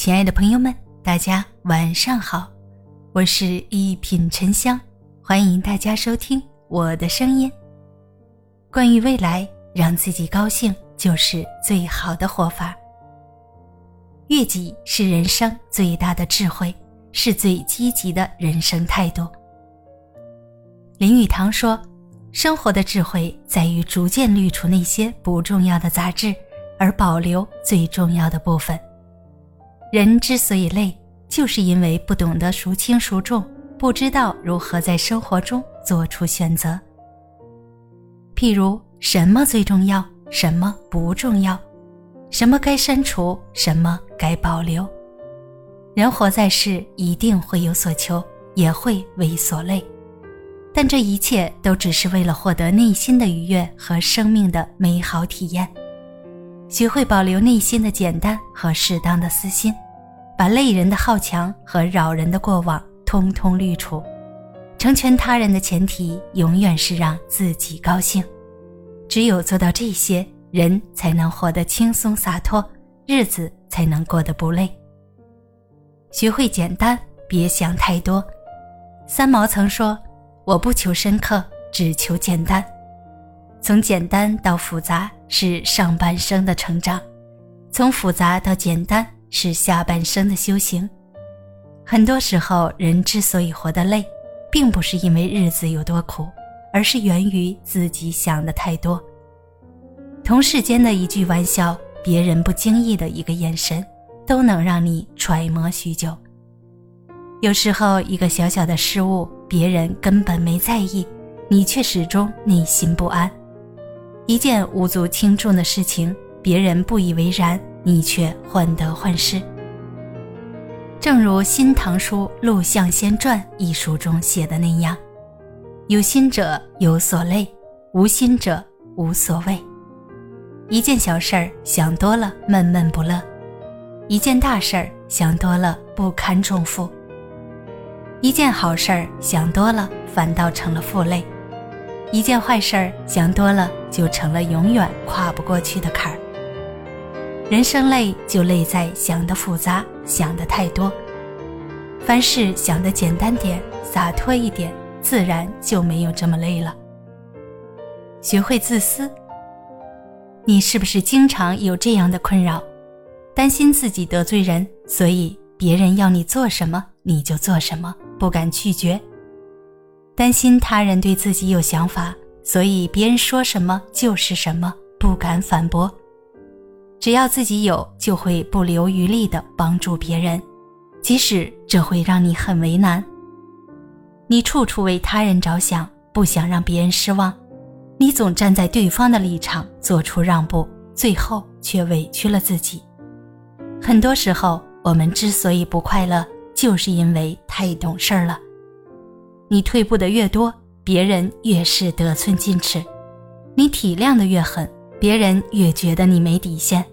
亲爱的朋友们，大家晚上好，我是一品沉香，欢迎大家收听我的声音。关于未来，让自己高兴就是最好的活法。悦己是人生最大的智慧，是最积极的人生态度。林语堂说：“生活的智慧在于逐渐滤除那些不重要的杂质，而保留最重要的部分。人之所以累，就是因为不懂得孰轻孰重，不知道如何在生活中做出选择。譬如，什么最重要，什么不重要，什么该删除，什么该保留。人活在世，一定会有所求，也会为所累。”但这一切都只是为了获得内心的愉悦和生命的美好体验。学会保留内心的简单和适当的私心，把累人的好强和扰人的过往通通滤除。成全他人的前提，永远是让自己高兴。只有做到这些，人才能活得轻松洒脱，日子才能过得不累。学会简单，别想太多。三毛曾说。我不求深刻，只求简单。从简单到复杂是上半生的成长，从复杂到简单是下半生的修行。很多时候，人之所以活得累，并不是因为日子有多苦，而是源于自己想的太多。同事间的一句玩笑，别人不经意的一个眼神，都能让你揣摩许久。有时候，一个小小的失误。别人根本没在意，你却始终内心不安。一件无足轻重的事情，别人不以为然，你却患得患失。正如《新唐书·陆象先传》一书中写的那样：“有心者有所累，无心者无所谓。”一件小事儿想多了闷闷不乐，一件大事儿想多了不堪重负。一件好事儿想多了，反倒成了负累；一件坏事儿想多了，就成了永远跨不过去的坎儿。人生累就累在想的复杂，想的太多。凡事想的简单点，洒脱一点，自然就没有这么累了。学会自私。你是不是经常有这样的困扰？担心自己得罪人，所以别人要你做什么你就做什么。不敢拒绝，担心他人对自己有想法，所以别人说什么就是什么，不敢反驳。只要自己有，就会不留余力的帮助别人，即使这会让你很为难。你处处为他人着想，不想让别人失望，你总站在对方的立场做出让步，最后却委屈了自己。很多时候，我们之所以不快乐。就是因为太懂事儿了，你退步的越多，别人越是得寸进尺；你体谅的越狠，别人越觉得你没底线。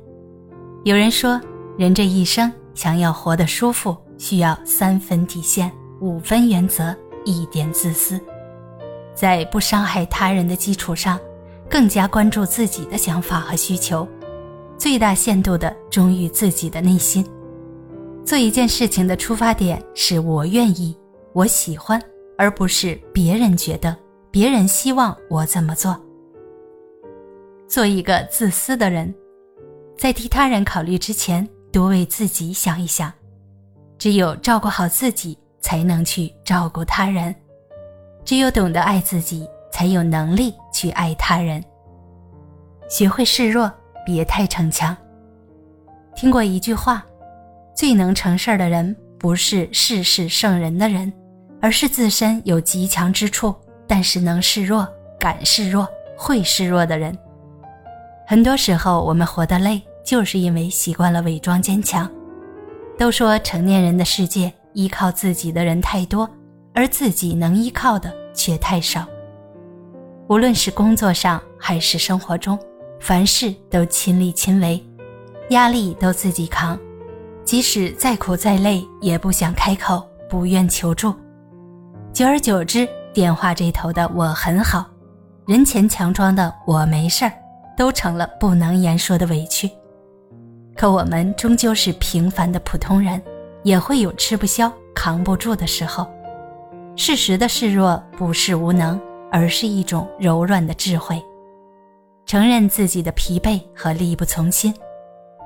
有人说，人这一生想要活得舒服，需要三分底线，五分原则，一点自私，在不伤害他人的基础上，更加关注自己的想法和需求，最大限度的忠于自己的内心。做一件事情的出发点是我愿意，我喜欢，而不是别人觉得，别人希望我怎么做。做一个自私的人，在替他人考虑之前，多为自己想一想。只有照顾好自己，才能去照顾他人；只有懂得爱自己，才有能力去爱他人。学会示弱，别太逞强。听过一句话。最能成事儿的人，不是事事胜人的人，而是自身有极强之处，但是能示弱、敢示弱、会示弱的人。很多时候，我们活得累，就是因为习惯了伪装坚强。都说成年人的世界，依靠自己的人太多，而自己能依靠的却太少。无论是工作上还是生活中，凡事都亲力亲为，压力都自己扛。即使再苦再累，也不想开口，不愿求助。久而久之，电话这头的我很好，人前强装的我没事儿，都成了不能言说的委屈。可我们终究是平凡的普通人，也会有吃不消、扛不住的时候。适时的示弱不是无能，而是一种柔软的智慧。承认自己的疲惫和力不从心，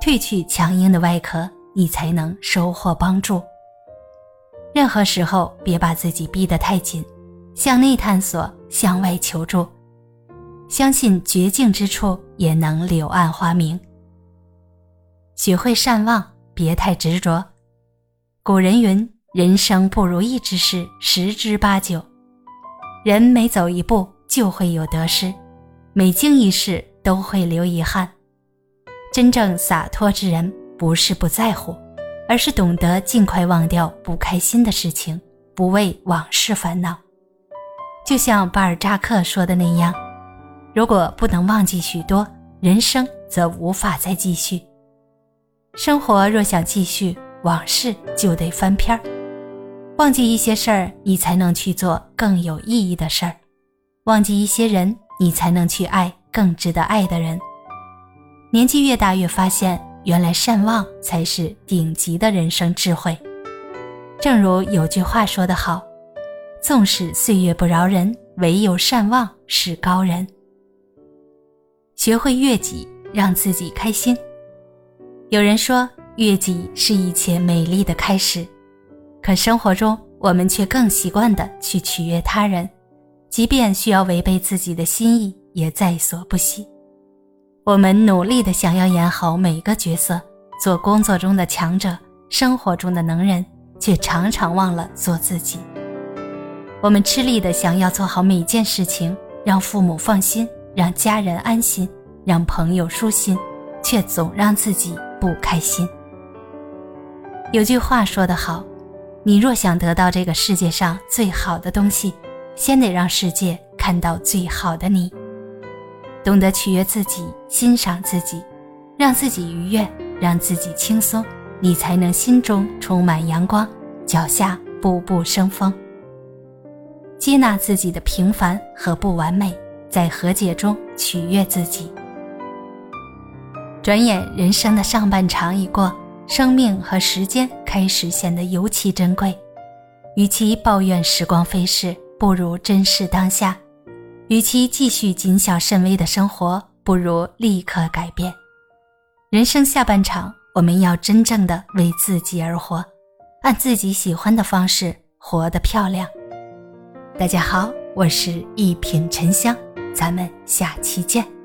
褪去强硬的外壳，你才能收获帮助。任何时候，别把自己逼得太紧，向内探索，向外求助。相信绝境之处也能柳暗花明。学会善忘，别太执着。古人云：“人生不如意之事十之八九。”人每走一步就会有得失，每经一事都会留遗憾。真正洒脱之人，不是不在乎。而是懂得尽快忘掉不开心的事情，不为往事烦恼。就像巴尔扎克说的那样：“如果不能忘记许多，人生则无法再继续。生活若想继续，往事就得翻篇儿。忘记一些事儿，你才能去做更有意义的事儿；忘记一些人，你才能去爱更值得爱的人。年纪越大，越发现。”原来善忘才是顶级的人生智慧。正如有句话说得好：“纵使岁月不饶人，唯有善忘是高人。”学会悦己，让自己开心。有人说，悦己是一切美丽的开始。可生活中，我们却更习惯的去取悦他人，即便需要违背自己的心意，也在所不惜。我们努力的想要演好每个角色，做工作中的强者，生活中的能人，却常常忘了做自己。我们吃力的想要做好每件事情，让父母放心，让家人安心，让朋友舒心，却总让自己不开心。有句话说得好：“你若想得到这个世界上最好的东西，先得让世界看到最好的你。”懂得取悦自己，欣赏自己，让自己愉悦，让自己轻松，你才能心中充满阳光，脚下步步生风。接纳自己的平凡和不完美，在和解中取悦自己。转眼人生的上半场已过，生命和时间开始显得尤其珍贵。与其抱怨时光飞逝，不如珍视当下。与其继续谨小慎微的生活，不如立刻改变。人生下半场，我们要真正的为自己而活，按自己喜欢的方式活得漂亮。大家好，我是一品沉香，咱们下期见。